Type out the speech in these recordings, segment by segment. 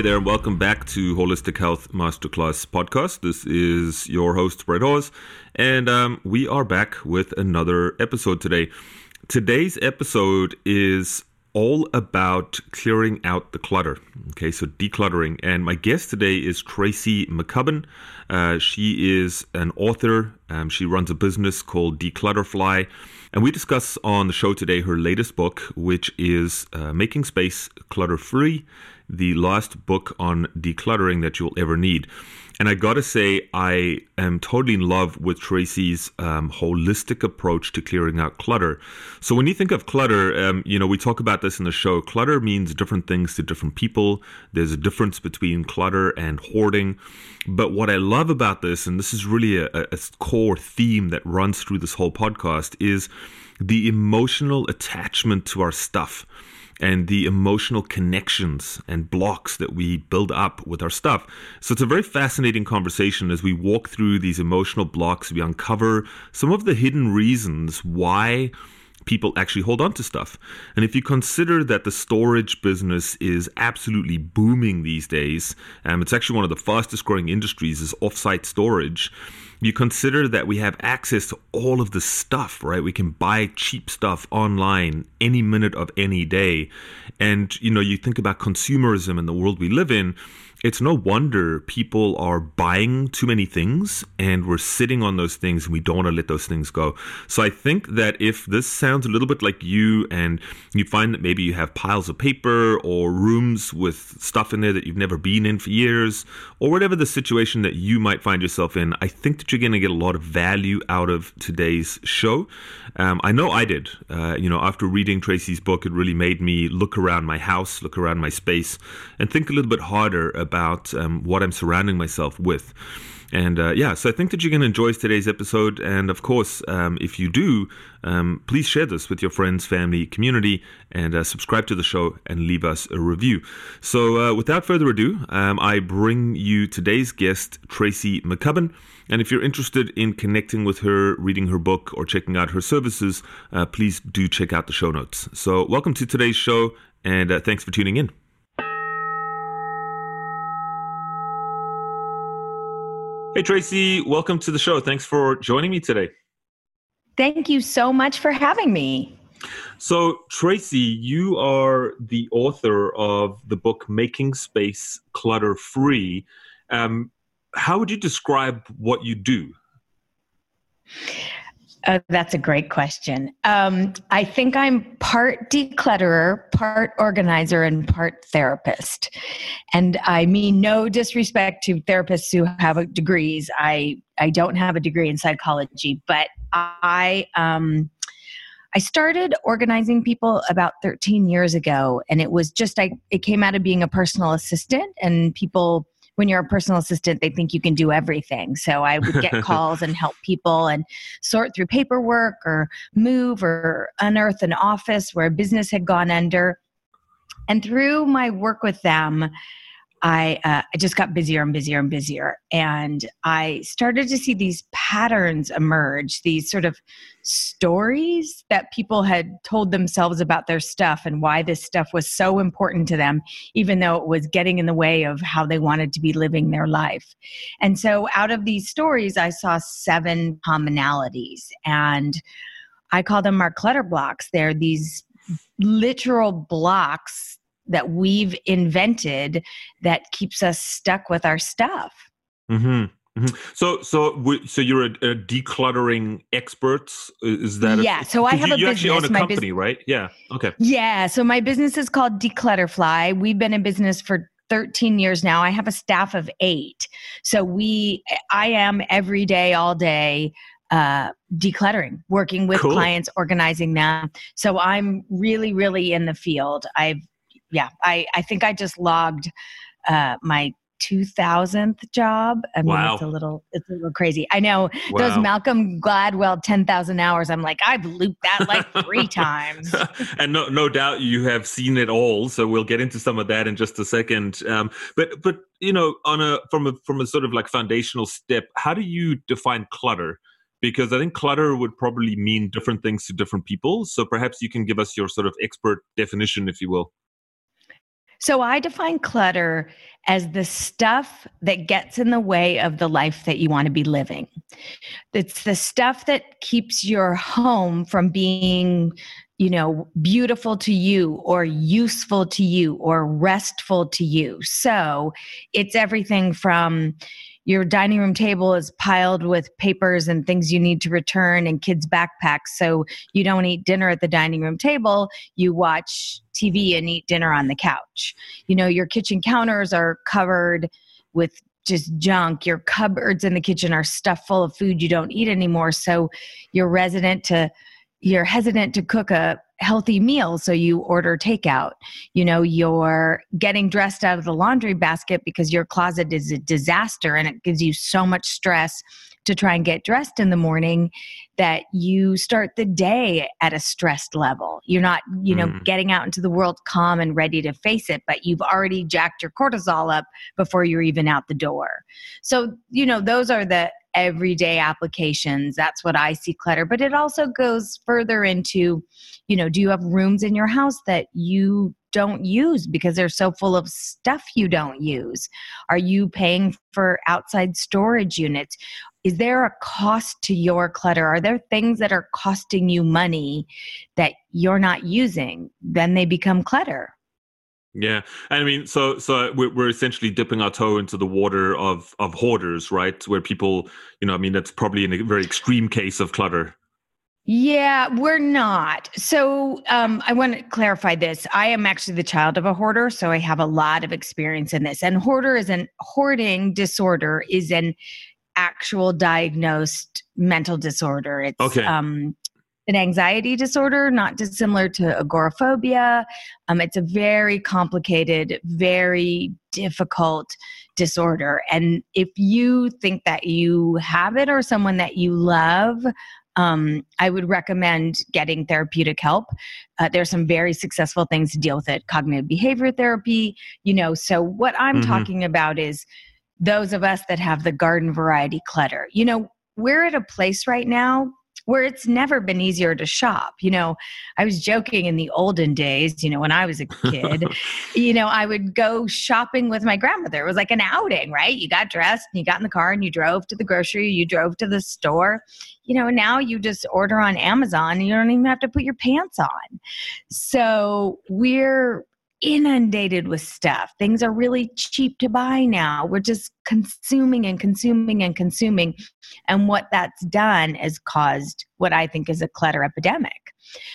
Hey there, and welcome back to Holistic Health Masterclass podcast. This is your host, Brett Hawes, and um, we are back with another episode today. Today's episode is all about clearing out the clutter. Okay, so decluttering. And my guest today is Tracy McCubbin. Uh, she is an author. Um, she runs a business called dClutterfly. And we discuss on the show today her latest book, which is uh, Making Space Clutter Free the last book on decluttering that you'll ever need. And I gotta say, I am totally in love with Tracy's um, holistic approach to clearing out clutter. So when you think of clutter, um, you know, we talk about this in the show. Clutter means different things to different people. There's a difference between clutter and hoarding. But what I love about this, and this is really a, a core theme that runs through this whole podcast, is the emotional attachment to our stuff and the emotional connections and blocks that we build up with our stuff. So it's a very fascinating conversation as we walk through these emotional blocks. We uncover some of the hidden reasons why people actually hold on to stuff. And if you consider that the storage business is absolutely booming these days, um, it's actually one of the fastest growing industries is offsite storage you consider that we have access to all of the stuff, right? We can buy cheap stuff online any minute of any day. And, you know, you think about consumerism and the world we live in it's no wonder people are buying too many things and we're sitting on those things and we don't want to let those things go. So I think that if this sounds a little bit like you and you find that maybe you have piles of paper or rooms with stuff in there that you've never been in for years or whatever the situation that you might find yourself in, I think that you're going to get a lot of value out of today's show. Um, I know I did. Uh, you know, after reading Tracy's book, it really made me look around my house, look around my space, and think a little bit harder about um, what I'm surrounding myself with. And uh, yeah, so I think that you're going to enjoy today's episode. And of course, um, if you do, um, please share this with your friends, family, community, and uh, subscribe to the show and leave us a review. So uh, without further ado, um, I bring you today's guest, Tracy McCubbin. And if you're interested in connecting with her, reading her book, or checking out her services, uh, please do check out the show notes. So welcome to today's show, and uh, thanks for tuning in. Hey, Tracy, welcome to the show. Thanks for joining me today. Thank you so much for having me. So, Tracy, you are the author of the book Making Space Clutter Free. Um, how would you describe what you do? Uh, that's a great question. Um, I think I'm part declutterer, part organizer, and part therapist. And I mean no disrespect to therapists who have degrees. I I don't have a degree in psychology, but I um, I started organizing people about 13 years ago, and it was just I. It came out of being a personal assistant, and people when you're a personal assistant, they think you can do everything. So I would get calls and help people and sort through paperwork or move or unearth an office where a business had gone under. And through my work with them, I, uh, I just got busier and busier and busier. And I started to see these patterns emerge, these sort of stories that people had told themselves about their stuff and why this stuff was so important to them, even though it was getting in the way of how they wanted to be living their life. And so out of these stories, I saw seven commonalities. And I call them our clutter blocks. They're these literal blocks that we've invented that keeps us stuck with our stuff. Mm-hmm. Mm-hmm. So, so, so you're a, a, decluttering expert. Is that yeah? A, so I have you, a you business. actually own a company, right? Yeah. Okay. Yeah. So my business is called dClutterfly. We've been in business for 13 years now. I have a staff of eight. So we, I am every day, all day, uh, decluttering, working with cool. clients, organizing them. So I'm really, really in the field. I've yeah, I, I think I just logged uh, my 2000th job. I mean, wow. it's a little, it's a little crazy. I know wow. those Malcolm Gladwell 10,000 hours. I'm like, I've looped that like three times. and no, no doubt you have seen it all. So we'll get into some of that in just a second. Um, but, but, you know, on a, from a, from a sort of like foundational step, how do you define clutter? Because I think clutter would probably mean different things to different people. So perhaps you can give us your sort of expert definition, if you will. So I define clutter as the stuff that gets in the way of the life that you want to be living. It's the stuff that keeps your home from being, you know, beautiful to you or useful to you or restful to you. So it's everything from, your dining room table is piled with papers and things you need to return and kids' backpacks. So you don't eat dinner at the dining room table. You watch TV and eat dinner on the couch. You know, your kitchen counters are covered with just junk. Your cupboards in the kitchen are stuffed full of food you don't eat anymore. So you're resident to you're hesitant to cook a healthy meal so you order takeout. You know you're getting dressed out of the laundry basket because your closet is a disaster and it gives you so much stress to try and get dressed in the morning that you start the day at a stressed level you're not you know mm. getting out into the world calm and ready to face it but you've already jacked your cortisol up before you're even out the door so you know those are the everyday applications. That's what I see clutter. But it also goes further into, you know, do you have rooms in your house that you don't use because they're so full of stuff you don't use? Are you paying for outside storage units? Is there a cost to your clutter? Are there things that are costing you money that you're not using? Then they become clutter. Yeah, and I mean, so so we're, we're essentially dipping our toe into the water of of hoarders, right? Where people, you know, I mean, that's probably in a very extreme case of clutter. Yeah, we're not. So um, I want to clarify this. I am actually the child of a hoarder, so I have a lot of experience in this. And hoarder is an hoarding disorder is an actual diagnosed mental disorder. It's okay. um, an anxiety disorder, not dissimilar to agoraphobia. Um, it's a very complicated, very difficult disorder. And if you think that you have it or someone that you love, um, I would recommend getting therapeutic help. Uh, there's some very successful things to deal with it cognitive behavior therapy, you know. So, what I'm mm-hmm. talking about is those of us that have the garden variety clutter. You know, we're at a place right now where it's never been easier to shop. You know, I was joking in the olden days, you know, when I was a kid, you know, I would go shopping with my grandmother. It was like an outing, right? You got dressed and you got in the car and you drove to the grocery, you drove to the store. You know, now you just order on Amazon and you don't even have to put your pants on. So we're inundated with stuff. Things are really cheap to buy now. We're just consuming and consuming and consuming. And what that's done is caused what I think is a clutter epidemic.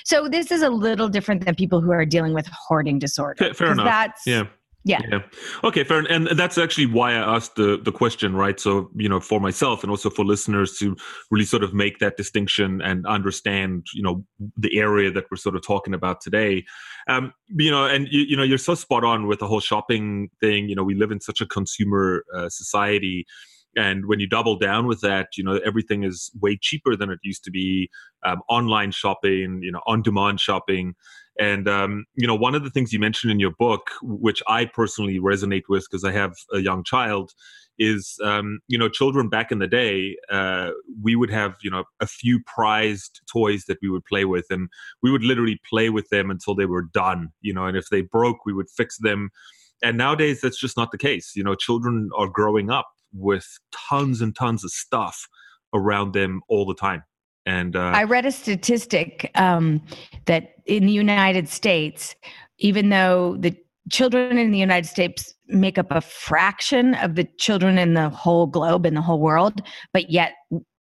So this is a little different than people who are dealing with hoarding disorder. Fair, enough. That's, yeah. Yeah. yeah. Okay, fair. And that's actually why I asked the the question, right? So, you know, for myself and also for listeners to really sort of make that distinction and understand, you know, the area that we're sort of talking about today. Um, you know, and you, you know, you're so spot on with the whole shopping thing. You know, we live in such a consumer uh, society and when you double down with that you know everything is way cheaper than it used to be um, online shopping you know on demand shopping and um, you know, one of the things you mentioned in your book, which I personally resonate with because I have a young child, is um, you know, children back in the day, uh, we would have you know a few prized toys that we would play with, and we would literally play with them until they were done. You know, and if they broke, we would fix them. And nowadays, that's just not the case. You know, children are growing up with tons and tons of stuff around them all the time and uh, I read a statistic um, that in the United States, even though the children in the United States make up a fraction of the children in the whole globe, in the whole world, but yet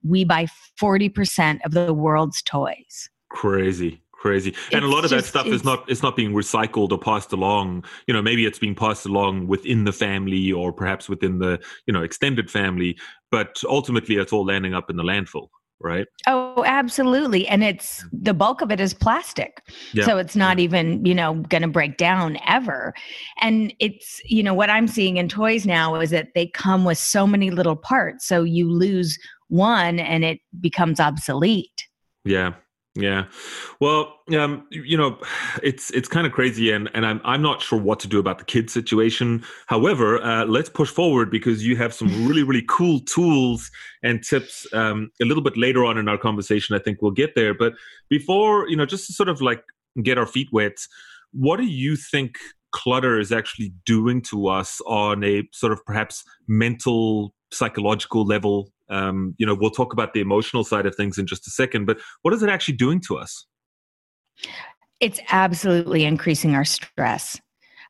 we buy 40% of the world's toys. Crazy crazy and it's a lot of just, that stuff is not it's not being recycled or passed along you know maybe it's being passed along within the family or perhaps within the you know extended family but ultimately it's all landing up in the landfill right? Oh, absolutely. And it's the bulk of it is plastic. Yeah. So it's not yeah. even, you know, going to break down ever. And it's, you know, what I'm seeing in toys now is that they come with so many little parts. So you lose one and it becomes obsolete. Yeah. Yeah, well, um, you know, it's it's kind of crazy, and and I'm I'm not sure what to do about the kid situation. However, uh, let's push forward because you have some really really cool tools and tips. Um, a little bit later on in our conversation, I think we'll get there. But before, you know, just to sort of like get our feet wet, what do you think clutter is actually doing to us on a sort of perhaps mental, psychological level. Um, you know, we'll talk about the emotional side of things in just a second, but what is it actually doing to us? It's absolutely increasing our stress.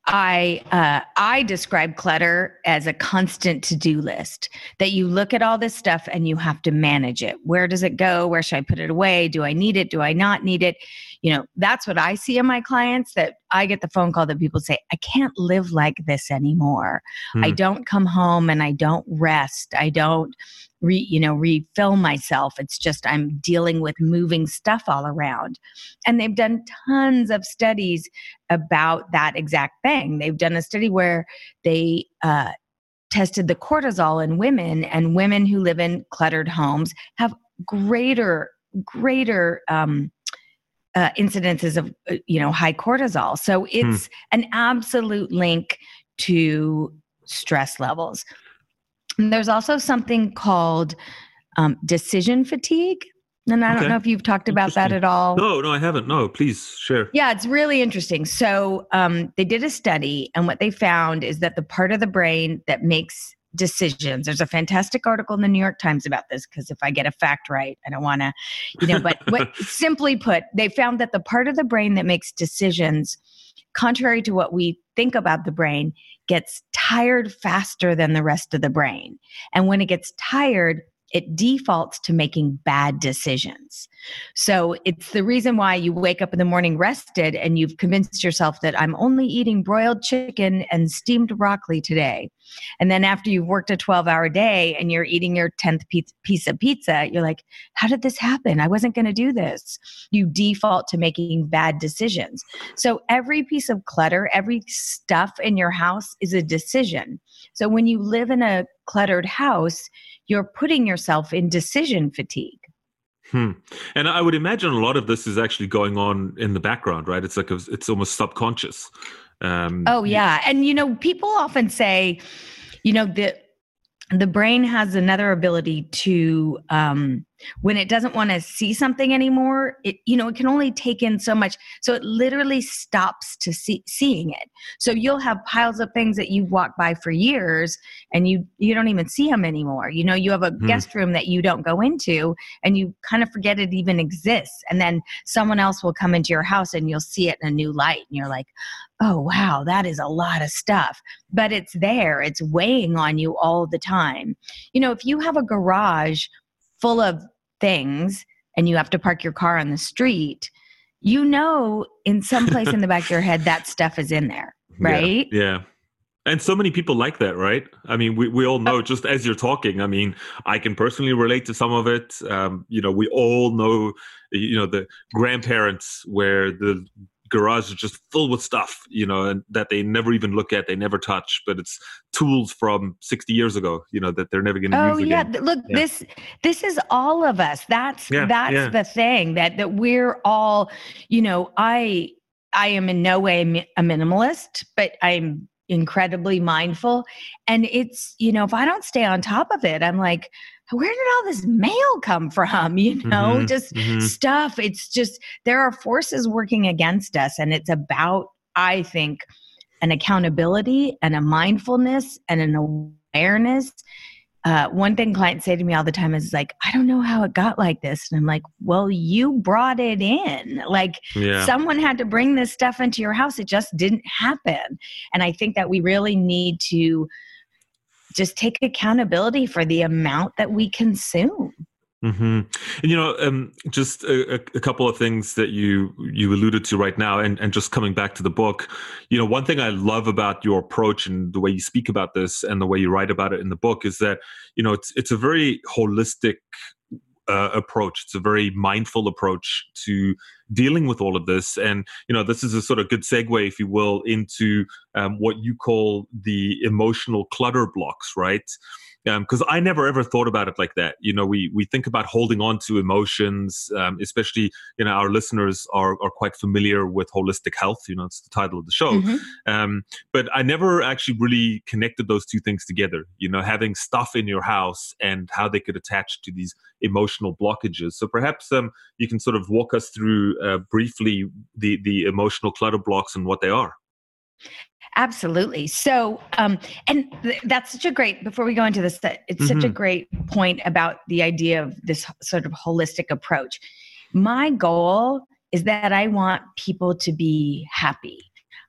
I uh, I describe clutter as a constant to do list that you look at all this stuff and you have to manage it. Where does it go? Where should I put it away? Do I need it? Do I not need it? You know, that's what I see in my clients. That I get the phone call that people say, I can't live like this anymore. Hmm. I don't come home and I don't rest. I don't re, you know, refill myself. It's just I'm dealing with moving stuff all around. And they've done tons of studies about that exact thing. They've done a study where they uh, tested the cortisol in women, and women who live in cluttered homes have greater, greater. Um, uh, incidences of uh, you know high cortisol so hmm. it's hmm. an absolute link to stress levels and there's also something called um, decision fatigue. And I okay. don't know if you've talked about that at all. No, no, I haven't. No, please share. Yeah, it's really interesting. So um, they did a study, and what they found is that the part of the brain that makes decisions. There's a fantastic article in the New York Times about this because if I get a fact right, I don't want to, you know, but what, simply put, they found that the part of the brain that makes decisions, contrary to what we think about the brain, gets tired faster than the rest of the brain. And when it gets tired, it defaults to making bad decisions. So it's the reason why you wake up in the morning rested and you've convinced yourself that I'm only eating broiled chicken and steamed broccoli today. And then after you've worked a 12 hour day and you're eating your 10th piece of pizza, you're like, how did this happen? I wasn't going to do this. You default to making bad decisions. So every piece of clutter, every stuff in your house is a decision. So when you live in a cluttered house, you're putting yourself in decision fatigue. Hmm. And I would imagine a lot of this is actually going on in the background, right? It's like a, it's almost subconscious. Um, oh yeah, and you know, people often say, you know, the the brain has another ability to um, when it doesn't want to see something anymore it you know it can only take in so much so it literally stops to see seeing it. So you'll have piles of things that you walk by for years and you you don't even see them anymore. You know you have a mm. guest room that you don't go into and you kind of forget it even exists. And then someone else will come into your house and you'll see it in a new light and you're like oh wow that is a lot of stuff. But it's there it's weighing on you all the time. You know if you have a garage full of things and you have to park your car on the street, you know, in some place in the back of your head, that stuff is in there, right? Yeah. yeah. And so many people like that, right? I mean, we, we all know just as you're talking. I mean, I can personally relate to some of it. Um, you know, we all know, you know, the grandparents where the garage is just full with stuff, you know, and that they never even look at, they never touch, but it's tools from 60 years ago, you know, that they're never going to use. oh, use yeah. again. Look, yeah. this this is all of us. That's yeah, that's yeah. the thing that that we're all, you know, I I am in no way a minimalist, but I'm incredibly mindful and it's, you know, if I don't stay on top of it, I'm like where did all this mail come from? You know, mm-hmm, just mm-hmm. stuff. It's just, there are forces working against us. And it's about, I think, an accountability and a mindfulness and an awareness. Uh, one thing clients say to me all the time is like, I don't know how it got like this. And I'm like, well, you brought it in. Like yeah. someone had to bring this stuff into your house. It just didn't happen. And I think that we really need to just take accountability for the amount that we consume. Mm-hmm. And you know, um, just a, a, couple of things that you you alluded to right now, and and just coming back to the book, you know, one thing I love about your approach and the way you speak about this and the way you write about it in the book is that you know it's it's a very holistic uh, approach. It's a very mindful approach to dealing with all of this. And, you know, this is a sort of good segue, if you will, into um, what you call the emotional clutter blocks, right? Because um, I never ever thought about it like that. You know, we we think about holding on to emotions, um, especially you know our listeners are are quite familiar with holistic health. You know, it's the title of the show. Mm-hmm. Um, but I never actually really connected those two things together. You know, having stuff in your house and how they could attach to these emotional blockages. So perhaps um, you can sort of walk us through uh, briefly the the emotional clutter blocks and what they are. Absolutely. So, um, and th- that's such a great. Before we go into this, that it's mm-hmm. such a mm-hmm. great point about the idea of this sort of holistic approach. My goal is that I want people to be happy.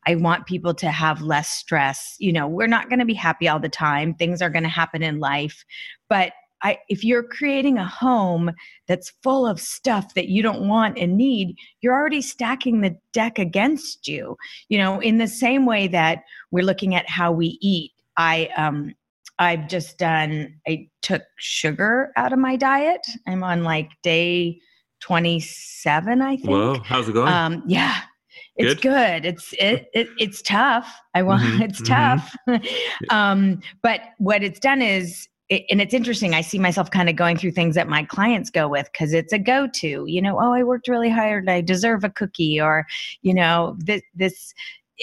I want people to have less stress. You know, we're not going to be happy all the time. Things are going to happen in life, but I, if you're creating a home that's full of stuff that you don't want and need, you're already stacking the deck against you. You know, in the same way that we're looking at how we eat. I um I've just done I took sugar out of my diet. I'm on like day 27, I think. Whoa, how's it going? Um yeah. It's good. good. It's it, it, it's tough. I want mm-hmm, it's mm-hmm. tough. um but what it's done is it, and it's interesting. I see myself kind of going through things that my clients go with because it's a go to, you know, oh, I worked really hard. I deserve a cookie or, you know, this, this,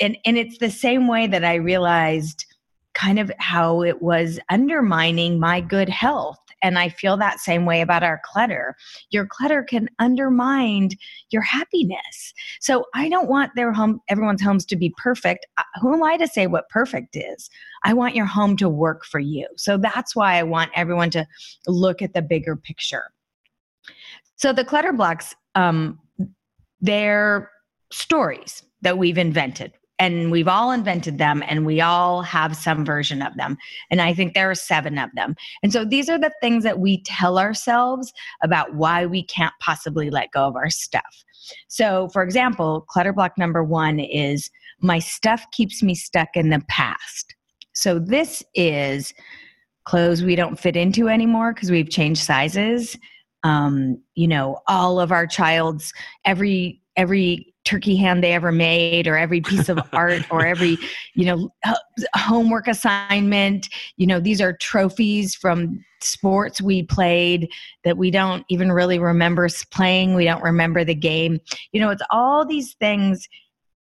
and, and it's the same way that I realized kind of how it was undermining my good health and I feel that same way about our clutter. Your clutter can undermine your happiness. So I don't want their home, everyone's homes to be perfect. Uh, who am I to say what perfect is? I want your home to work for you. So that's why I want everyone to look at the bigger picture. So the clutter blocks, um, they're stories that we've invented and we've all invented them and we all have some version of them. And i think there are seven of them. And so these are the things that we tell ourselves about why we can't possibly let go of our stuff. So for example clutter block number one is my stuff keeps me stuck in the past. So this is clothes we don't fit into anymore because we've changed sizes. Um, you know all of our child's every every turkey hand they ever made or every piece of art or every you know homework assignment. You know these are trophies from sports we played that we don't even really remember playing. We don't remember the game. You know it's all these things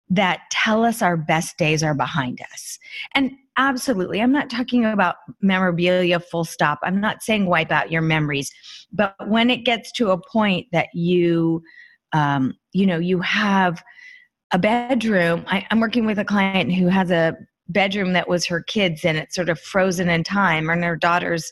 that tell us our best days are behind us. And absolutely i'm not talking about memorabilia full stop. I'm not saying wipe out your memories. But when it gets to a point that you um, you know you have a bedroom. I, i'm working with a client who has a bedroom that was her kids and it's sort of frozen in time. And her daughter's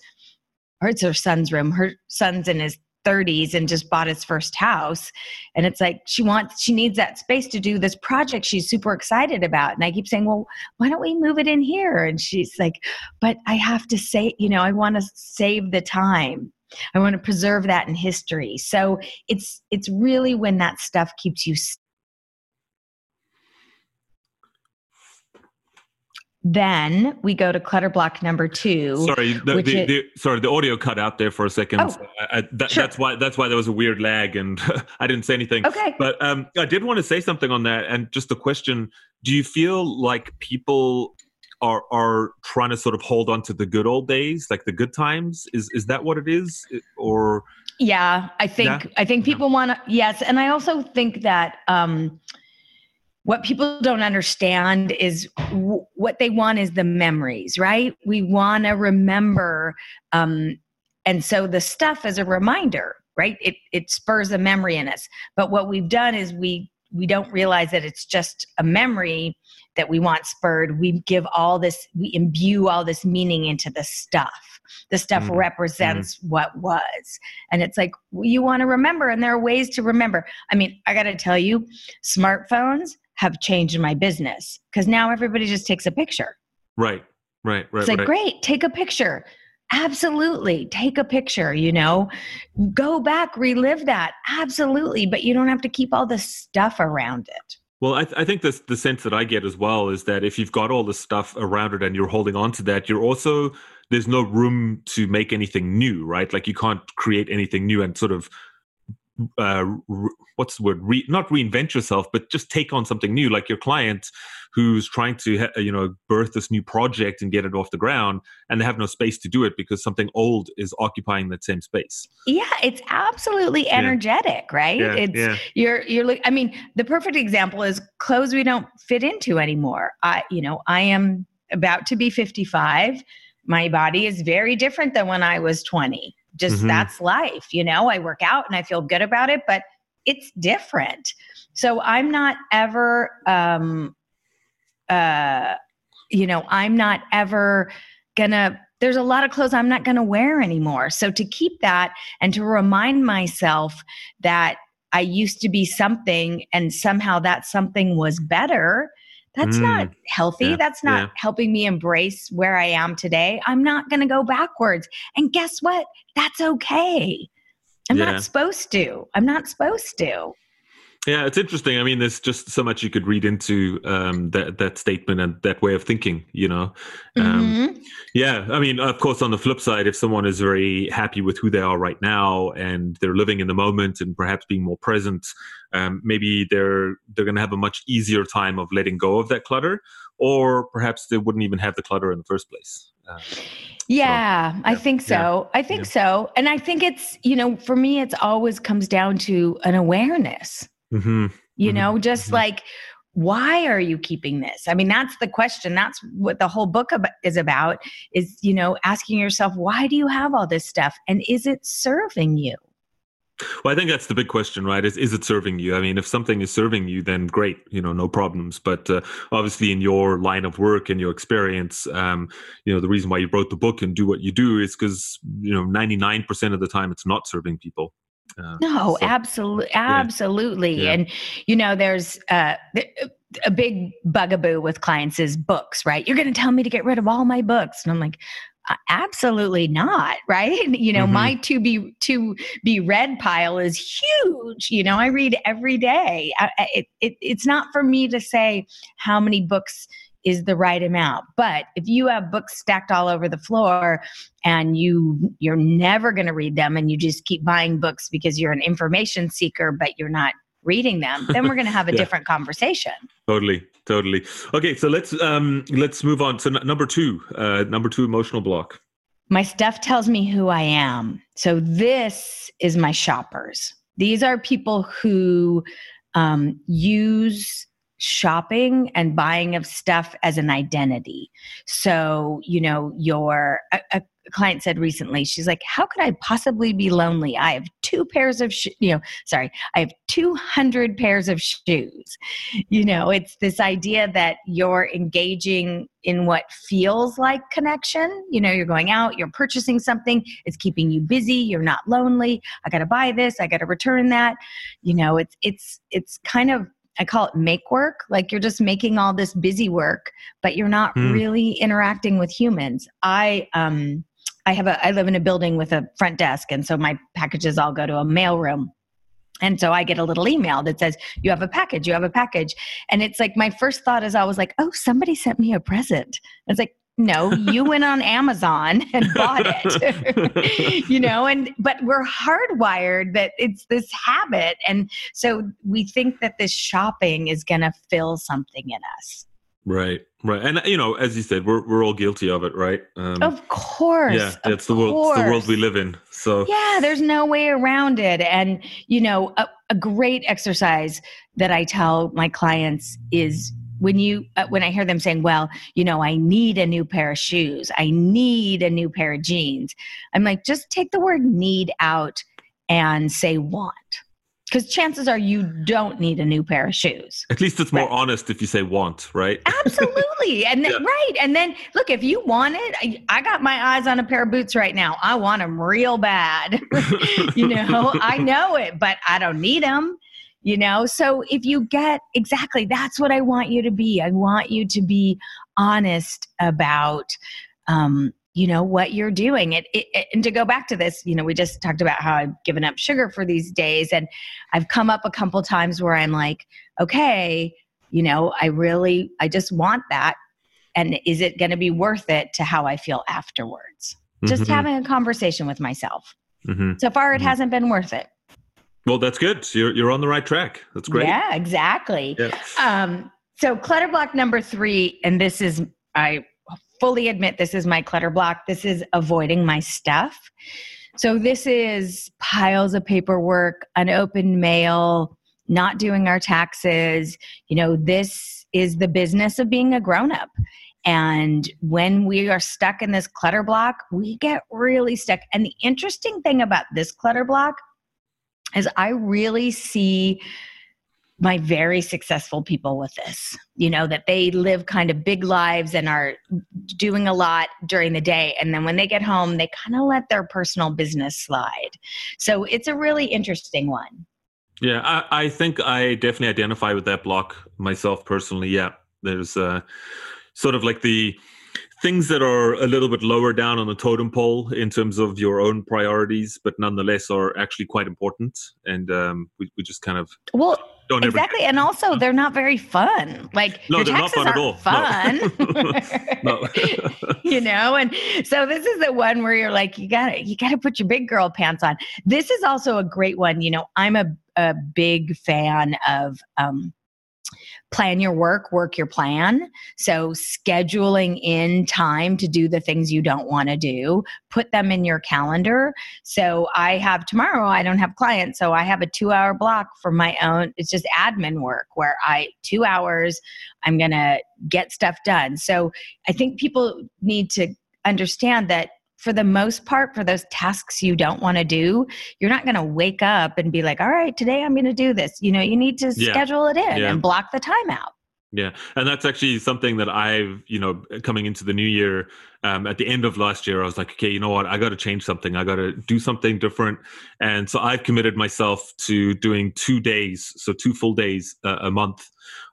or it's her son's room. Her son's in his 30s and just bought his first house. And it's like she wants she needs that space to do this project she's super excited about. And i keep saying well why don't we move it in here? And she's like but i have to say you know i want to save the time I want to preserve that in history. So it's it's really when that stuff keeps you Then we go to clutter block number two. Sorry, the, the, the, sorry, the audio cut out there for a second. Oh, I, I, that, sure. That's why that's why there was a weird lag, and I didn't say anything. Okay, but um, I did want to say something on that, and just the question: Do you feel like people are are trying to sort of hold on to the good old days, like the good times. Is is that what it is, or? Yeah, I think yeah? I think people yeah. want to. Yes, and I also think that. um what people don't understand is w- what they want is the memories right we want to remember um, and so the stuff is a reminder right it, it spurs a memory in us but what we've done is we we don't realize that it's just a memory that we want spurred we give all this we imbue all this meaning into the stuff. The stuff mm represents mm what was. And it's like you want to remember and there are ways to remember. I mean i got to tell you smartphones have changed my business because now everybody just takes a picture. Right right right it's like right. great take a picture. Absolutely take a picture you know? Go back relive that. Absolutely but you don't have to keep all the stuff around it well, I, th- I think the the sense that I get as well is that if you've got all the stuff around it and you're holding on to that, you're also there's no room to make anything new, right? Like you can't create anything new and sort of uh, re- what's the word? Re- not reinvent yourself, but just take on something new. Like your client who's trying to you know birth this new project and get it off the ground and they have no space to do it because something old is occupying that same space. Yeah it's absolutely energetic yeah. right? Yeah, it's yeah. you're you're i mean the perfect example is clothes we don't fit into anymore. I you know i am about to be 55 my body is very different than when i was 20 just mm-hmm. that's life you know? I work out and i feel good about it but it's different. So i'm not ever um uh, you know, I'm not ever gonna there's a lot of clothes I'm not going to wear anymore. So to keep that and to remind myself that I used to be something and somehow that something was better, that's mm, not healthy. Yeah, that's not yeah. helping me embrace where I am today. I'm not going to go backwards. And guess what? That's okay. I'm yeah. not supposed to. I'm not supposed to. Yeah, it's interesting. I mean, there's just so much you could read into um, that that statement and that way of thinking. You know, um, mm-hmm. yeah. I mean, of course, on the flip side, if someone is very happy with who they are right now and they're living in the moment and perhaps being more present, um, maybe they're they're going to have a much easier time of letting go of that clutter, or perhaps they wouldn't even have the clutter in the first place. Uh, yeah, so, yeah, I think so. Yeah. I think yeah. so. And I think it's, you know, for me, it's always comes down to an awareness. Mm-hmm. You mm-hmm. know, just mm-hmm. like, why are you keeping this? I mean, that's the question. That's what the whole book is about is, you know, asking yourself, why do you have all this stuff? And is it serving you? Well, I think that's the big question, right? Is is it serving you? I mean, if something is serving you, then great, you know, no problems. But uh, obviously, in your line of work and your experience, um, you know, the reason why you wrote the book and do what you do is because you know, ninety nine percent of the time, it's not serving people. Uh, no, so, absolutely, absolutely. Yeah. And you know, there's uh, a big bugaboo with clients is books, right? You're going to tell me to get rid of all my books, and I'm like, absolutely not right you know mm-hmm. my to be to be read pile is huge you know i read every day I, it, it, it's not for me to say how many books is the right amount. But if you have books stacked all over the floor and you you're never going to read them and you just keep buying books because you're an information seeker but you're not reading them, then we're going to have a yeah. different conversation. Totally, totally. Okay, so let's um let's move on to n- number 2. Uh number 2 emotional block. My stuff tells me who I am. So this is my shoppers. These are people who um, use shopping and buying of stuff as an identity. So, you know, your a, a, client said recently, she's like, "How could I possibly be lonely? I have two pairs of you know, sorry, I have 200 pairs of shoes." You know, it's this idea that you're engaging in what feels like connection. You know, you're going out, you're purchasing something, it's keeping you busy, you're not lonely. I got to buy this, I got to return that. You know, it's it's it's kind of I call it make work. Like you're just making all this busy work, but you're not mm. really interacting with humans. I um I have a I live in a building with a front desk and so my packages all go to a mail room. And so I get a little email that says, You have a package, you have a package. And it's like my first thought is I was like, Oh, somebody sent me a present. It's like, no, you went on Amazon and bought it. you know, and but we're hardwired that it's this habit. And so we think that this shopping is going to fill something in us. Right, right, and you know, as you said, we're we're all guilty of it, right? Um, of course, yeah, it's the world, it's the world we live in. So yeah, there's no way around it. And you know, a, a great exercise that I tell my clients is when you uh, when i hear them saying well you know i need a new pair of shoes i need a new pair of jeans i'm like just take the word need out and say want because chances are you don't need a new pair of shoes. At least it's more right. honest if you say want, right? Absolutely. And then, yeah. right. And then look, if you want it, I, I, got my eyes on a pair of boots right now. I want them real bad. you know, I know it, but I don't need them you know so if you get exactly that's what i want you to be i want you to be honest about um you know what you're doing it, it, and to go back to this you know we just talked about how i've given up sugar for these days and i've come up a couple times where i'm like okay you know i really i just want that and is it going to be worth it to how i feel afterwards just mm-hmm. having a conversation with myself mm-hmm. so far it mm-hmm. hasn't been worth it well, that's good. You're you're on the right track. That's great. Yeah, exactly. Yeah. Um, so clutter block number three, and this is I fully admit this is my clutter block. This is avoiding my stuff. So this is piles of paperwork, unopened mail, not doing our taxes. You know, this is the business of being a grown up. And when we are stuck in this clutter block, we get really stuck. And the interesting thing about this clutter block is I really see my very successful people with this you know that they live kind of big lives and are doing a lot during the day. And then when they get home they kind of let their personal business slide. So it's a really interesting one. Yeah i, I think i definitely identify with that block myself personally. Yeah there's uh sort of like the things that are a little bit lower down on the totem pole in terms of your own priorities, but nonetheless are actually quite important. And um, we, we just kind of well don't exactly, and also they're not very fun. Like no, your they're taxes not fun aren't fun. No. no. you know, and so this is the one where you're like, you gotta you gotta put your big girl pants on. This is also a great one. You know, I'm a a big fan of um, plan your work, work your plan. So, scheduling in time to do the things you don't want to do, put them in your calendar. So, I have tomorrow, I don't have clients. So, I have a two hour block for my own, it's just admin work where I, two hours, I'm going to get stuff done. So, I think people need to understand that for the most part, for those tasks you don't want to do, you're not going to wake up and be like, all right, today I'm going to do this. You know, you need to yeah. schedule it in yeah. and block the time out. Yeah, and that's actually something that I've, you know, coming into the new year, um, at the end of last year, I was like, okay, you know what, I got to change something. I got to do something different, and so I've committed myself to doing two days, so two full days uh, a month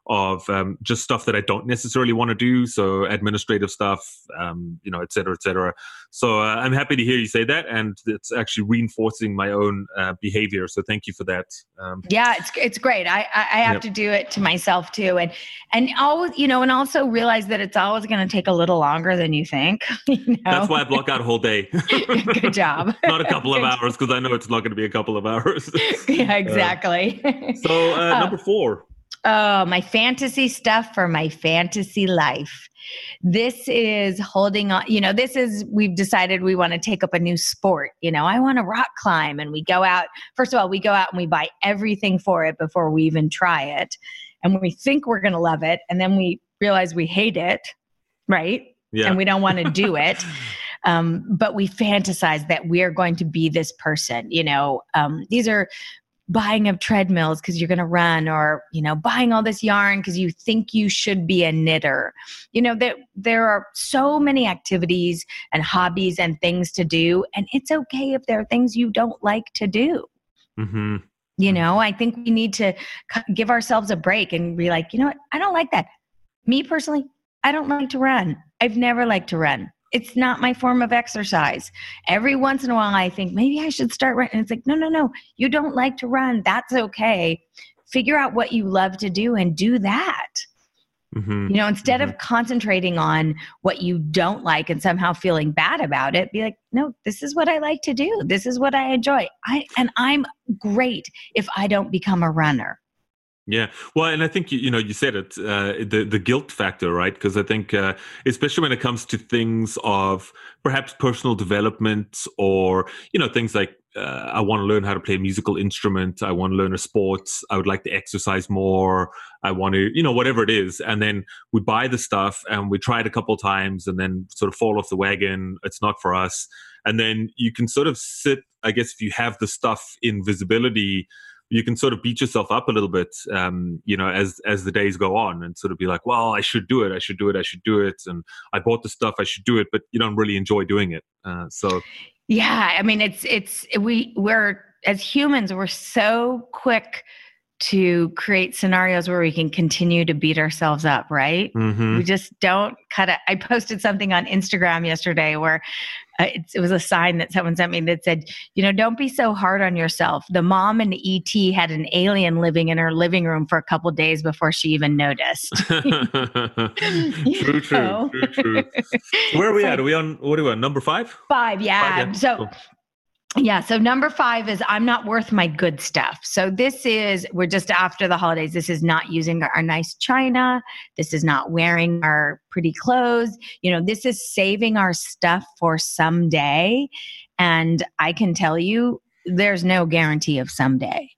of um, just stuff that I don't necessarily want to do. So administrative stuff, um, you know, et cetera, et cetera. So uh, I'm happy to hear you say that, and it's actually reinforcing my own uh, behavior. So thank you for that. Um, yeah, it's it's great. I I, have yep. to do it to myself too, and and always you know, and also realize that it's always going to take a little longer than you think. You know? That's why I block out a whole day. Good job. not a couple of hours because I know it's not going to be a couple of hours. yeah, exactly. Uh, so uh, number four. Oh, my fantasy stuff for my fantasy life. This is holding on, you know, this is, we've decided we want to take up a new sport. You know, I want to rock climb and we go out. First of all, we go out and we buy everything for it before we even try it. And we think we're going to love it. And then we realize we hate it, right? Yeah. And we don't want to do it. Um, but we fantasize that we're going to be this person. You know, um, these are buying of treadmills because you're going to run or you know buying all this yarn because you think you should be a knitter you know there there are so many activities and hobbies and things to do and it's okay if there are things you don't like to do mm-hmm. you know i think we need to give ourselves a break and be like you know what i don't like that me personally i don't like to run i've never liked to run it's not my form of exercise. Every once in a while, I think maybe I should start running. It's like, no, no, no. You don't like to run. That's okay. Figure out what you love to do and do that. Mm-hmm. You know, instead mm-hmm. of concentrating on what you don't like and somehow feeling bad about it, be like, no, this is what I like to do. This is what I enjoy. I and I'm great if I don't become a runner. Yeah, well, and I think you, know you said it uh, the the guilt factor, right? Because I think uh, especially when it comes to things of perhaps personal development or you know things like uh, I want to learn how to play a musical instrument, I want to learn a sport, I would like to exercise more, I want to you know whatever it is, and then we buy the stuff and we try it a couple times and then sort of fall off the wagon. It's not for us, and then you can sort of sit. I guess if you have the stuff in visibility you can sort of beat yourself up a little bit, um, you know, as as the days go on, and sort of be like, well, I should do it, I should do it, I should do it, and I bought the stuff, I should do it, but you don't really enjoy doing it. Uh, so, yeah, I mean, it's it's we we're as humans, we're so quick to create scenarios where we can continue to beat ourselves up, right? Mm-hmm. We just don't cut it. I posted something on Instagram yesterday where uh, it, it, was a sign that someone sent me that said, you know, don't be so hard on yourself. The mom in ET had an alien living in her living room for a couple days before she even noticed. true, true, true, true. Where are we at? Are we on, what are we on, number five? Five, yeah. Five, yeah. So, cool. Yeah. So number five is I'm not worth my good stuff. So this is, we're just after the holidays. This is not using our nice china. This is not wearing our pretty clothes. You know, this is saving our stuff for someday. And I can tell you, there's no guarantee of someday,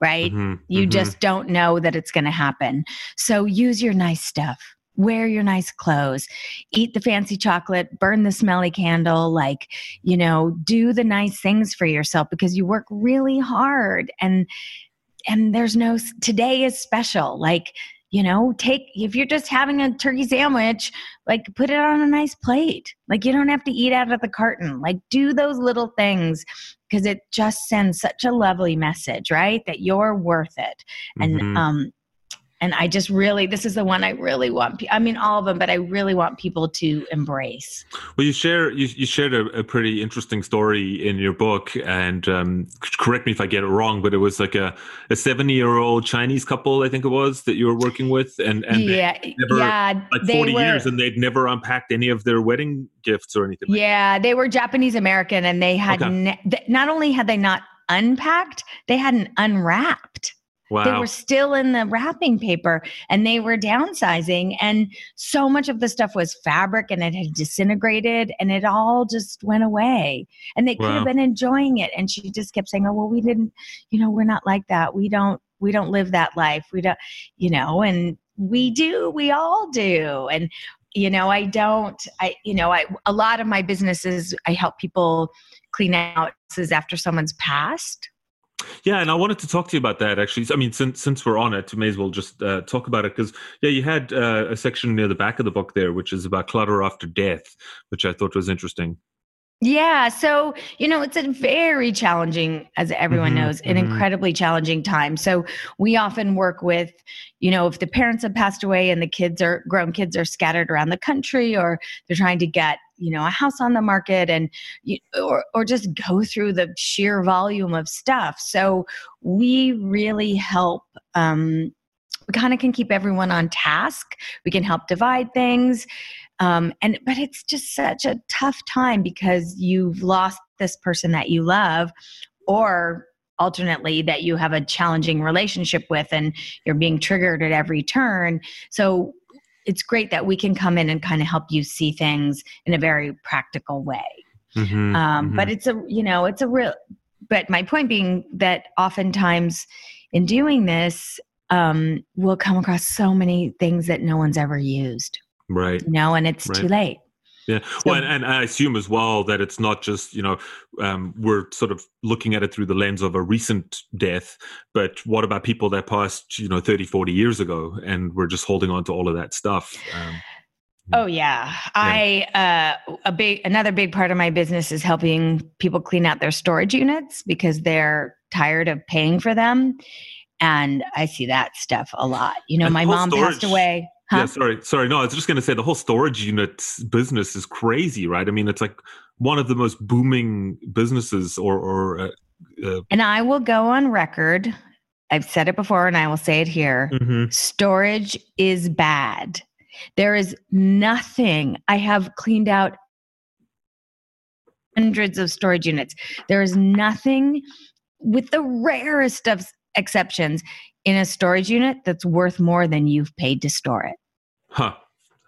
right? Mm-hmm, you mm-hmm. just don't know that it's going to happen. So use your nice stuff wear your nice clothes, eat the fancy chocolate, burn the smelly candle, like, you know, do the nice things for yourself because you work really hard and and there's no today is special. Like you know take if you're just having a turkey sandwich like put it on a nice plate. Like you don't have to eat out of the carton. Like do those little things because it just sends such a lovely message right? That you're worth it. And mm-hmm. um and I just really this is the one I really want. I mean, all of them, but I really want people to embrace. Well, you share you, you shared a, a pretty interesting story in your book, and um, correct me if I get it wrong, but it was like a a seventy year old Chinese couple, I think it was, that you were working with, and and yeah, never, yeah, like forty were, years, and they'd never unpacked any of their wedding gifts or anything. Like yeah, they were Japanese American, and they had okay. ne- not only had they not unpacked, they hadn't unwrapped. Wow. They were still in the wrapping paper and they were downsizing. And so much of the stuff was fabric and it had disintegrated and it all just went away. And they wow. could have been enjoying it. And she just kept saying, Oh, well, we didn't, you know, we're not like that. We don't, we don't live that life. We don't, you know, and we do, we all do. And, you know, I don't, I, you know, I, a lot of my businesses, I help people clean out after someone's passed yeah, and I wanted to talk to you about that actually. I mean, since since we're on it, we may as well just uh, talk about it because yeah, you had uh, a section near the back of the book there, which is about clutter after death, which I thought was interesting. Yeah. So, you know, it's a very challenging, as everyone mm-hmm, knows, an mm-hmm. incredibly challenging time. So, we often work with, you know, if the parents have passed away and the kids are grown kids are scattered around the country or they're trying to get, you know, a house on the market and, you, or, or just go through the sheer volume of stuff. So, we really help um, we kind of can keep everyone on task. We can help divide things. Um, and but it's just such a tough time because you've lost this person that you love, or alternately that you have a challenging relationship with and you're being triggered at every turn. So it's great that we can come in and kind of help you see things in a very practical way. Mm-hmm, um, mm-hmm. But it's a, you know, it's a real, but my point being that oftentimes in doing this, um, we'll come across so many things that no one's ever used. Right. You know, and it's right. too late. Yeah. Well, and, and, I assume as well that it's not just, you know, um, we're sort of looking at it through the lens of a recent death, but what about people that passed, you know, 30, 40 years ago and we're just holding on to all of that stuff? Um, Oh yeah. yeah. I uh a big another big part of my business is helping people clean out their storage units because they're tired of paying for them and I see that stuff a lot. You know, and my mom storage, passed away. Huh? Yeah, sorry, sorry. No, I was just going to say the whole storage unit business is crazy, right? I mean, it's like one of the most booming businesses, or, or uh, uh, and I will go on record. I've said it before, and I will say it here. Mm-hmm. Storage is bad. There is nothing. I have cleaned out hundreds of storage units. There is nothing, with the rarest of exceptions, in a storage unit that's worth more than you've paid to store it. Huh.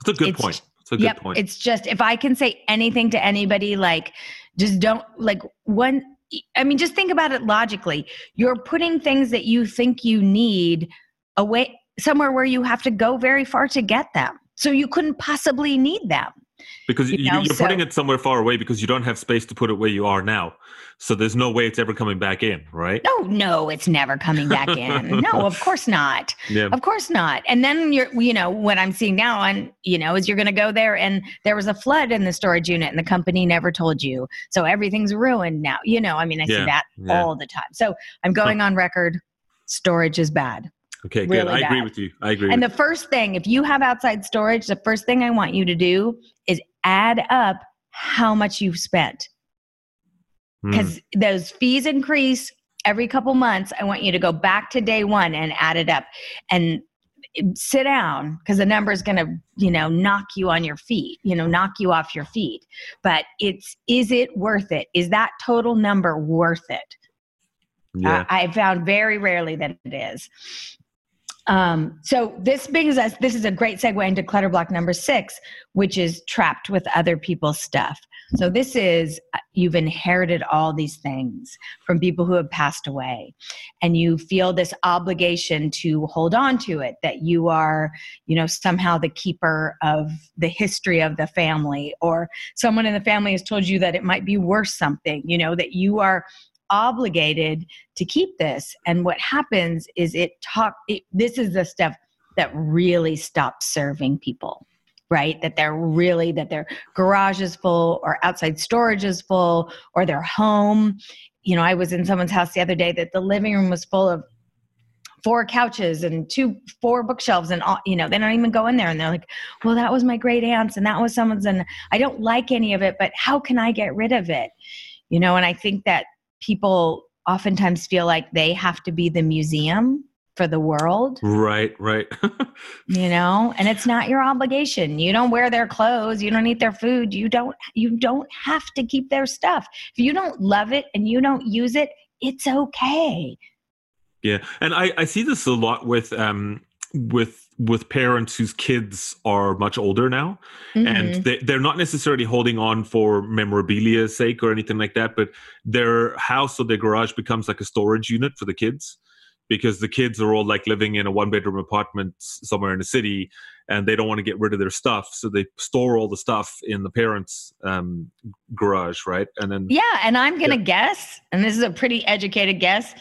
That's a good it's, point. That's a good yep, point. It's just if I can say anything to anybody, like just don't like one. I mean, just think about it logically. You're putting things that you think you need away somewhere where you have to go very far to get them. So you couldn't possibly need them because you are so, putting it somewhere far away because you don't have space to put it where you are now so there's no way it's ever coming back in right no no it's never coming back in no of course not yeah. of course not and then you're you know what i'm seeing now on you know is you're going to go there and there was a flood in the storage unit and the company never told you so everything's ruined now you know i mean i yeah. see that yeah. all the time so i'm going on record storage is bad Okay, really good. I bad. agree with you. I agree. And the first thing, if you have outside storage, the first thing I want you to do add up how much you've spent. Because mm. those fees increase every couple months. I want you to go back to day one and add it up and sit down because the number is going to, you know, knock you on your feet, you know, knock you off your feet. But it's, is it worth it? Is that total number worth it? Yeah. I, I found very rarely that it is. Um, so this brings us, this is a great segue into clutter block number six, which is trapped with other people's stuff. So this is, uh, you've inherited all these things from people who have passed away and you feel this obligation to hold on to it, that you are, you know, somehow the keeper of the history of the family or someone in the family has told you that it might be worth something, you know, that you are obligated to keep this. And what happens is it talk. It, this is the stuff that really stops serving people right that they're really that their garage is full or outside storage is full or their home you know i was in someone's house the other day that the living room was full of four couches and two four bookshelves and all you know they don't even go in there and they're like well that was my great aunt's and that was someone's and i don't like any of it but how can i get rid of it you know and i think that people oftentimes feel like they have to be the museum for the world. Right right. You know and it's not your obligation. You don't wear their clothes. You don't eat their food. You don't you don't have to keep their stuff. If you don't love it and you don't use it it's okay. Yeah, and I I see this a lot with um with with parents whose kids are much older now mm-hmm. and they, they're not necessarily holding on for memorabilia's sake or anything like that but their house or their garage becomes like a storage unit for the kids because the kids are all like living in a one bedroom apartment somewhere in the city and they don't want to get rid of their stuff so they store all the stuff in the parents um, garage right and then yeah and i'm gonna yeah. guess and this is a pretty educated guess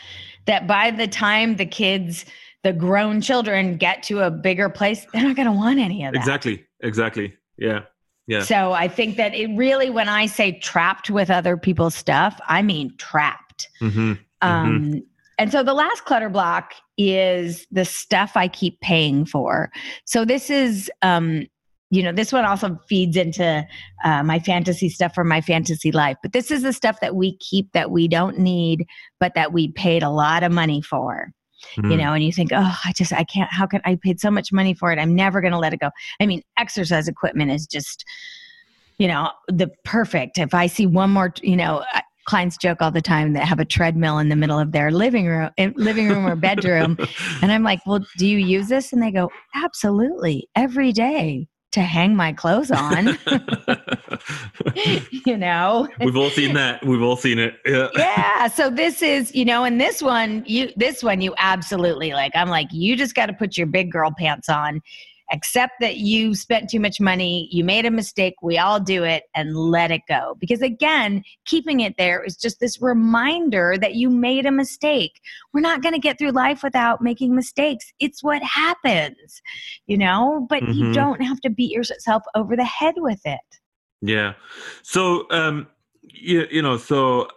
that by the time the kids the grown children get to a bigger place they're not going to want any of that. Exactly exactly. Yeah yeah. So i think that it really when i say trapped with other people's stuff i mean trapped. Mm-hmm. um mm-hmm. and so the last clutter block is the stuff i keep paying for. So this is um you know this one also feeds into uh, my fantasy stuff for my fantasy life but this is the stuff that we keep that we don't need but that we paid a lot of money for mm. you know and you think oh i just i can't how can i paid so much money for it i'm never going to let it go i mean exercise equipment is just you know the perfect if i see one more you know clients joke all the time that have a treadmill in the middle of their living room living room or bedroom and i'm like well do you use this and they go absolutely every day to hang my clothes on. you know, we've all seen that. We've all seen it. Yeah. yeah. So this is, you know, and this one, you, this one, you absolutely like. I'm like, you just got to put your big girl pants on accept that you spent too much money, you made a mistake, we all do it, and let it go. Because again, keeping it there is just this reminder that you made a mistake. We're not going to get through life without making mistakes. It's what happens, you know, but mm-hmm. you don't have to beat yourself over the head with it. Yeah. So, um, you, you know, so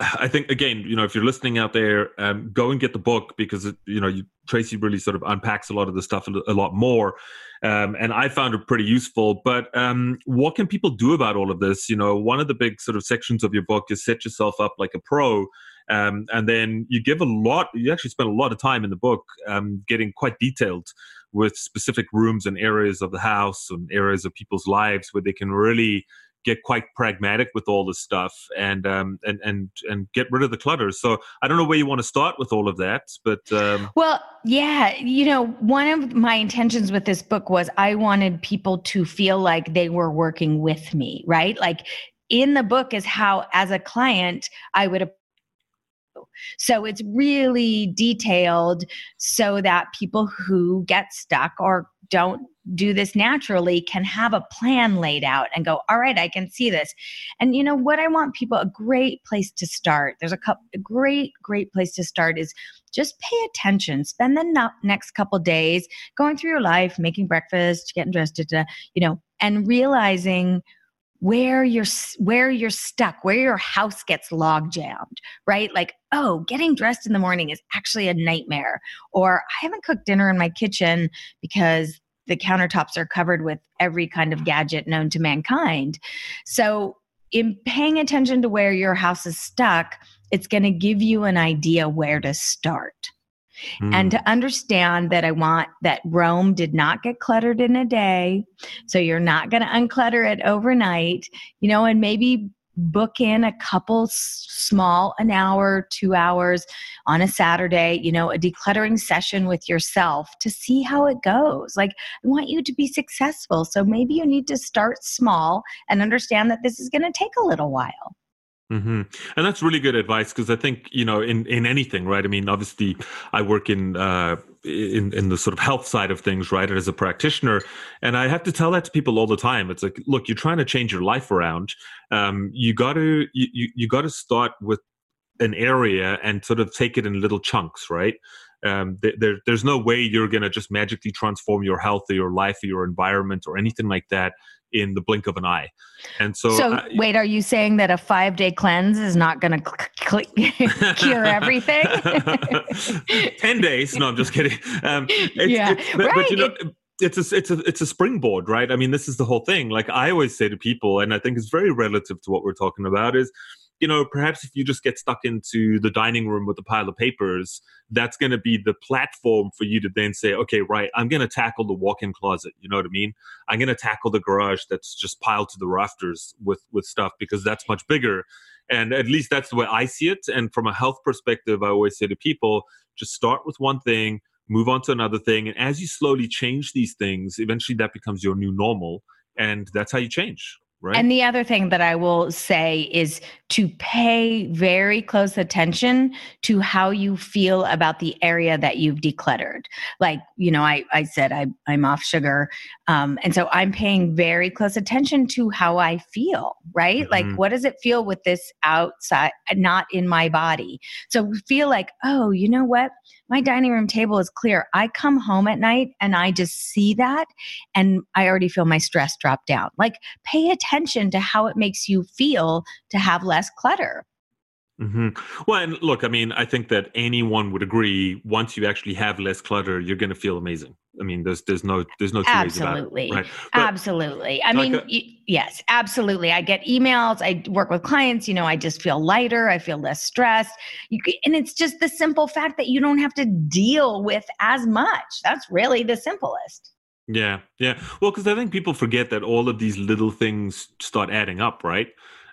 I think again, you know, if you're listening out there, um, go and get the book because it, you know you, Tracy really sort of unpacks a lot of the stuff a, a lot more, um, and I found it pretty useful. But um, what can people do about all of this? You know, one of the big sort of sections of your book is set yourself up like a pro, um, and then you give a lot. You actually spend a lot of time in the book um, getting quite detailed with specific rooms and areas of the house and areas of people's lives where they can really get quite pragmatic with all this stuff and um, and and and get rid of the clutter. So I don't know where you want to start with all of that, but um, well, yeah, you know, one of my intentions with this book was I wanted people to feel like they were working with me, right? Like in the book is how, as a client, I would so it's really detailed so that people who get stuck or don't do this naturally can have a plan laid out and go all right i can see this. And you know what i want people a great place to start there's a, couple, a great great place to start is just pay attention. Spend the no- next couple days going through your life making breakfast getting dressed you know and realizing where you're where you're stuck where your house gets log jammed right? Like oh getting dressed in the morning is actually a nightmare. Or i haven't cooked dinner in my kitchen because the countertops are covered with every kind of gadget known to mankind. So in paying attention to where your house is stuck it's going to give you an idea where to start Mm. And to understand that I want that Rome did not get cluttered in a day. So you're not going to unclutter it overnight, you know, and maybe book in a couple small, an hour, two hours on a Saturday, you know, a decluttering session with yourself to see how it goes. Like, I want you to be successful. So maybe you need to start small and understand that this is going to take a little while. Mm-hmm. And that's really good advice because I think you know in in anything, right? I mean, obviously, I work in uh, in in the sort of health side of things, right? As a practitioner, and I have to tell that to people all the time. It's like, look, you're trying to change your life around. Um, you got to you you got to start with an area and sort of take it in little chunks, right? Um, there, there's no way you're going to just magically transform your health or your life or your environment or anything like that in the blink of an eye. And so, so I, wait, are you saying that a five day cleanse is not going to cl- cl- cure everything? 10 days. No, I'm just kidding. Um, it's, yeah, it's, but, right. But, you know, it, it's a it's a it's a springboard, right? I mean, this is the whole thing. Like I always say to people, and I think it's very relative to what we're talking about, is you know, perhaps if you just get stuck into the dining room with a pile of papers, that's going to be the platform for you to then say, okay, right, I'm going to tackle the walk-in closet. You know what I mean? I'm going to tackle the garage that's just piled to the rafters with with stuff because that's much bigger. And at least that's the way I see it. And from a health perspective, I always say to people, just start with one thing, move on to another thing, and as you slowly change these things, eventually that becomes your new normal, and that's how you change. Right. And the other thing that I will say is to pay very close attention to how you feel about the area that you've decluttered. Like, you know, I, I said I, I'm off sugar. Um, and so I'm paying very close attention to how I feel, right? Mm-hmm. Like, what does it feel with this outside, not in my body? So feel like, oh, you know what? my dining room table is clear. I come home at night and I just see that and I already feel my stress drop down. Like pay attention to how it makes you feel to have less clutter. Mm-hmm. Well, and look, I mean, I think that anyone would agree. Once you actually have less clutter, you're going to feel amazing. I mean, there's there's no there's no two absolutely, ways about it, right? absolutely. I like mean, a, y- yes, absolutely. I get emails. I work with clients. You know, I just feel lighter. I feel less stressed. You, and it's just the simple fact that you don't have to deal with as much. That's really the simplest. Yeah, yeah. Well, because I think people forget that all of these little things start adding up, right?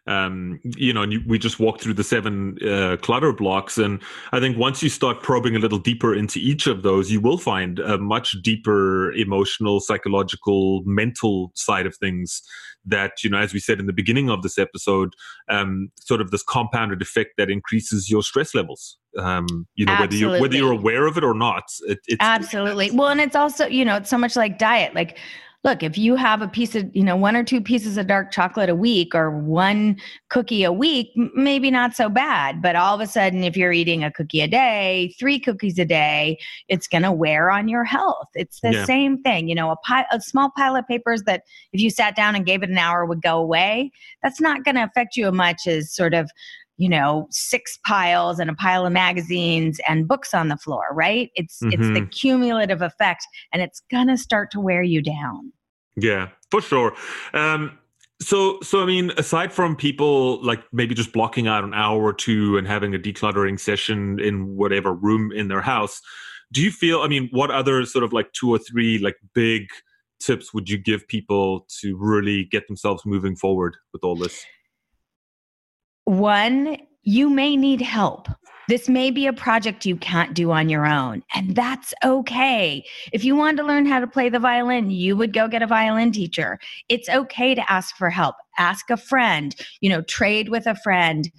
Um, you know, and you, we just walked through the seven uh, clutter blocks. And I think once you start probing a little deeper into each of those, you will find a much deeper emotional, psychological, mental side of things that, you know, as we said in the beginning of this episode, um, sort of this compounded effect that increases your stress levels. Um, you know, Absolutely. whether you're, whether you're aware of it or not. It, it's Absolutely. Well, and it's also, you know, it's so much like diet. Like look, if you have a piece of, you know, one or two pieces of dark chocolate a week or one cookie a week, maybe not so bad. But all of a sudden, if you're eating a cookie a day, three cookies a day, it's going to wear on your health. It's the yeah. same thing. You know, a, pile, a small pile of papers that if you sat down and gave it an hour would go away, that's not going to affect you as much as sort of you know six piles and a pile of magazines and books on the floor right it's mm-hmm. it's the mm-hmm. cumulative effect and it's gonna start to wear you down yeah for sure um so so i mean aside from people like maybe just blocking out an hour or two and having a decluttering session in whatever room in their house do you feel i mean what other sort of like two or three like big tips would you give people to really get themselves moving forward with all this one, you may need help. This may be a project you can't do on your own, and that's okay. If you wanted to learn how to play the violin, you would go get a violin teacher. It's okay to ask for help. Ask a friend, you know, trade with a friend.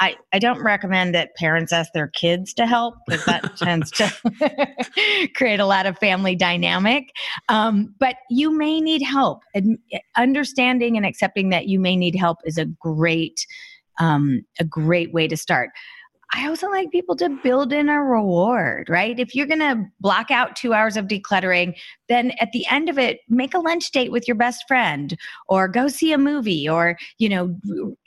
I, I don't recommend that parents ask their kids to help because that tends to create a lot of family dynamic. Um, but you may need help. And understanding and accepting that you may need help is a great um, a great way to start. I also like people to build in a reward, right? If you're going to block out two hours of decluttering, then at the end of it, make a lunch date with your best friend or go see a movie or, you know,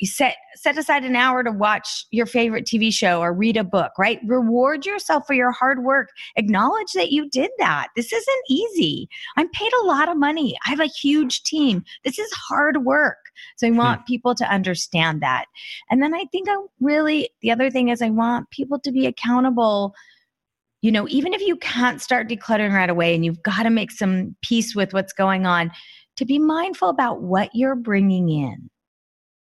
set, set aside an hour to watch your favorite TV show or read a book, right? Reward yourself for your hard work. Acknowledge that you did that. This isn't easy. I'm paid a lot of money. I have a huge team. This is hard work. So I hmm. want hmm. people to understand that. And then I think I really, the other thing is I want people to be accountable. You know, even if you can't start decluttering right away and you've got to make some peace with what's going on, to be mindful about what you're bringing in.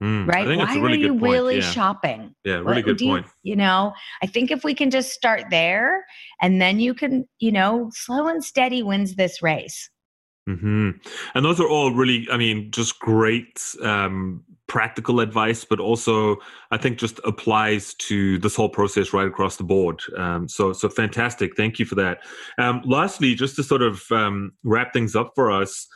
Mm, right? Why really are you point. really yeah. shopping? Yeah, really what, good point. You, you know, I think if we can just start there and then you can, you know, slow and steady wins this race. Mm-hmm. And those are all really, I mean, just great um, practical advice, but also I think just applies to this whole process right across the board. Um, so, so fantastic. Thank you for that. Um, lastly, just to sort of um, wrap things up for us,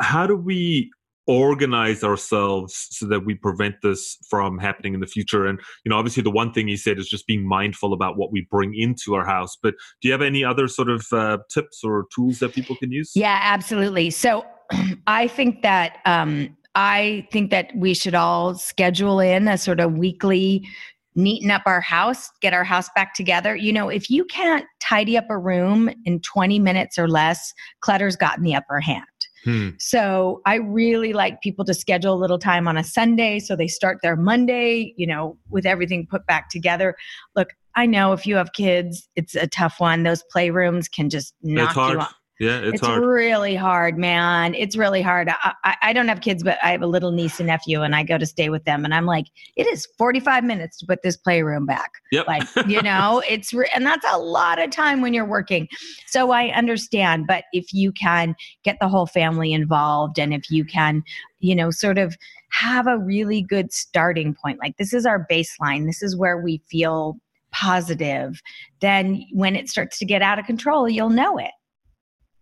how do we organize ourselves so that we prevent this from happening in the future and you know obviously the one thing he said is just being mindful about what we bring into our house but do you have any other sort of uh, tips or tools that people can use yeah absolutely so i think that um, i think that we should all schedule in a sort of weekly neaten up our house, get our house back together. You know, if you can't tidy up a room in 20 minutes or less, clutter's gotten the upper hand. Hmm. So I really like people to schedule a little time on a Sunday so they start their Monday, you know, with everything put back together. Look, I know if you have kids, it's a tough one. Those playrooms can just knock you off. Yeah, it's, it's hard. really hard, man. It's really hard. I, I, I, don't have kids, but I have a little niece and nephew, and I go to stay with them. And I'm like, it is 45 minutes to put this playroom back. Yep. Like, you know, it's, re- and that's a lot of time when you're working. So I understand. But if you can get the whole family involved, and if you can, you know, sort of have a really good starting point, like this is our baseline, this is where we feel positive, then when it starts to get out of control, you'll know it.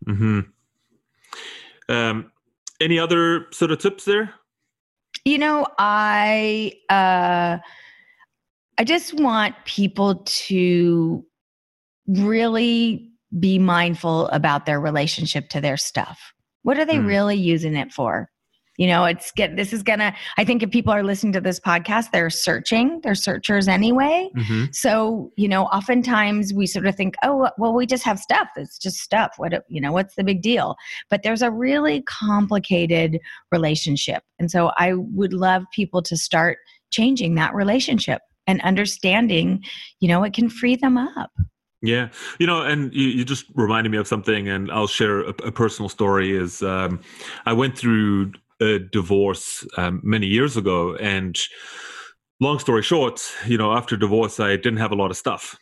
Hmm. Um, any other sort of tips there? You know, I uh, I just want people to really be mindful about their relationship to their stuff. What are they mm. really using it for? You know it's get this is gonna i think if people are listening to this podcast they're searching they're searchers anyway. Mm-hmm. so you know oftentimes we sort of think oh well we just have stuff. It's just stuff. What you know what's the big deal? But there's a really complicated relationship. And so i would love people to start changing that relationship and understanding you know it can free them up. Yeah, you know, and you, you just reminded me of something, and I'll share a, a personal story. Is um, I went through a divorce um, many years ago. And long story short, you know, after divorce, I didn't have a lot of stuff,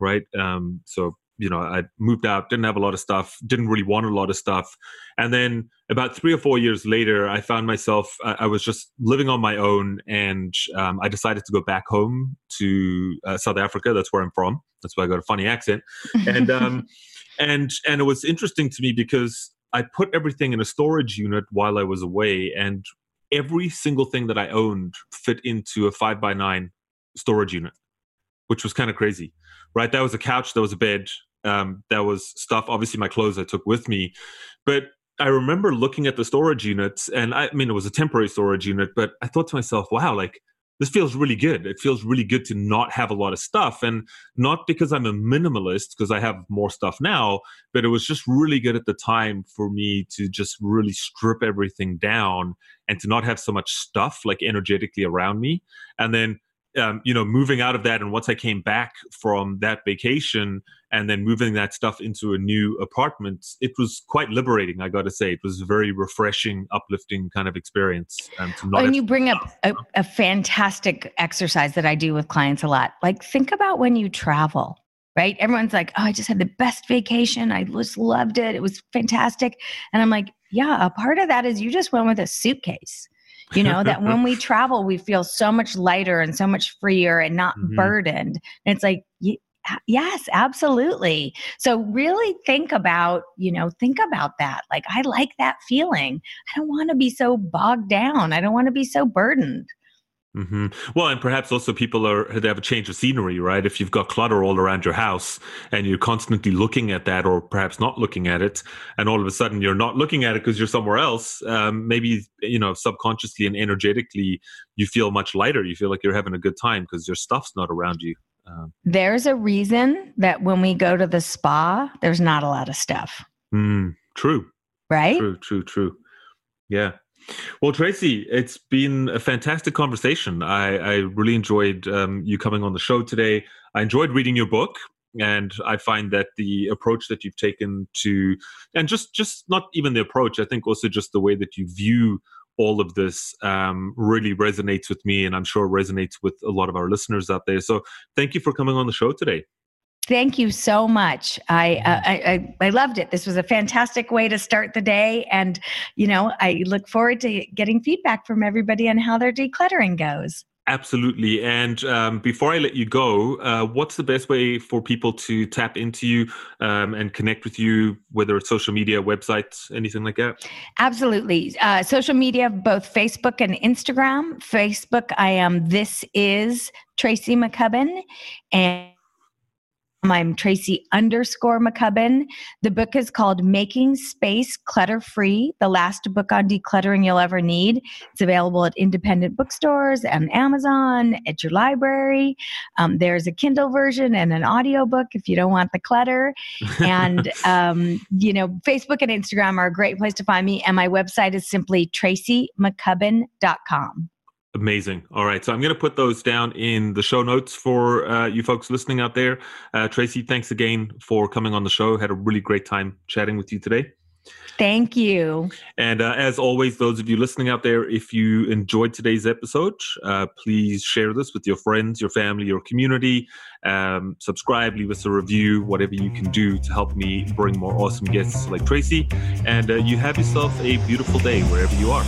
right? Um, so, you know, I moved out, didn't have a lot of stuff, didn't really want a lot of stuff. And then about three or four years later, I found myself, I, I was just living on my own and um, I decided to go back home to uh, South Africa. That's where I'm from. That's why I got a funny accent. And, um, and, and it was interesting to me because I put everything in a storage unit while I was away, and every single thing that I owned fit into a five by nine storage unit, which was kind of crazy, right? That was a couch, that was a bed, um, that was stuff. Obviously, my clothes I took with me, but I remember looking at the storage units, and I, I mean, it was a temporary storage unit, but I thought to myself, wow, like this feels really good. It feels really good to not have a lot of stuff. And not because I'm a minimalist, because I have more stuff now, but it was just really good at the time for me to just really strip everything down and to not have so much stuff like energetically around me. And then um, you know, moving out of that, and once I came back from that vacation, and then moving that stuff into a new apartment, it was quite liberating. I got to say, it was a very refreshing, uplifting kind of experience. Um, and you bring up a, a fantastic exercise that I do with clients a lot. Like, think about when you travel right? Everyone's like, oh, I just had the best vacation. I just loved it. It was fantastic. And I'm like, yeah, a part of that is you just went with a suitcase you know that when we travel we feel so much lighter and so much freer and not mm-hmm. burdened. And it's like yes absolutely. So really think about you know think about that. Like i like that feeling. I don't want to be so bogged down. I don't want to be so burdened Mm-hmm. Well, and perhaps also people are they have a change of scenery, right? If you've got clutter all around your house and you're constantly looking at that, or perhaps not looking at it, and all of a sudden you're not looking at it because you're somewhere else. Um, maybe you know subconsciously and energetically you feel much lighter. You feel like you're having a good time because your stuff's not around you. Um, there's a reason that when we go to the spa, there's not a lot of stuff. Mm, true. Right. True. True. True. Yeah. Well, Tracy, it's been a fantastic conversation. I, I really enjoyed um, you coming on the show today. I enjoyed reading your book, and I find that the approach that you've taken to, and just just not even the approach, I think also just the way that you view all of this um, really resonates with me, and I'm sure resonates with a lot of our listeners out there. So, thank you for coming on the show today. Thank you so much. I, uh, I, I, I loved it. This was a fantastic way to start the day, and you know I look forward to getting feedback from everybody on how their decluttering goes. Absolutely. And um, before I let you go, uh, what's the best way for people to tap into you um, and connect with you, whether it's social media, websites, anything like that? Absolutely. Uh, social media, both Facebook and Instagram. Facebook, I am This Is Tracy McCubbin. And I'm Tracy underscore McCubbin. The book is called Making Space Clutter Free, the last book on decluttering you'll ever need. It's available at independent bookstores and Amazon, at your library. Um, there's a Kindle version and an audiobook if you don't want the clutter. And, um, you know, Facebook and Instagram are a great place to find me. And my website is simply tracymccubbin.com. Amazing. All right. So I'm going to put those down in the show notes for uh, you folks listening out there. Uh, Tracy, thanks again for coming on the show. Had a really great time chatting with you today. Thank you. And uh, as always, those of you listening out there, if you enjoyed today's episode, uh, please share this with your friends, your family, your community. Um, subscribe, leave us a review, whatever you can do to help me bring more awesome guests like Tracy. And uh, you have yourself a beautiful day wherever you are.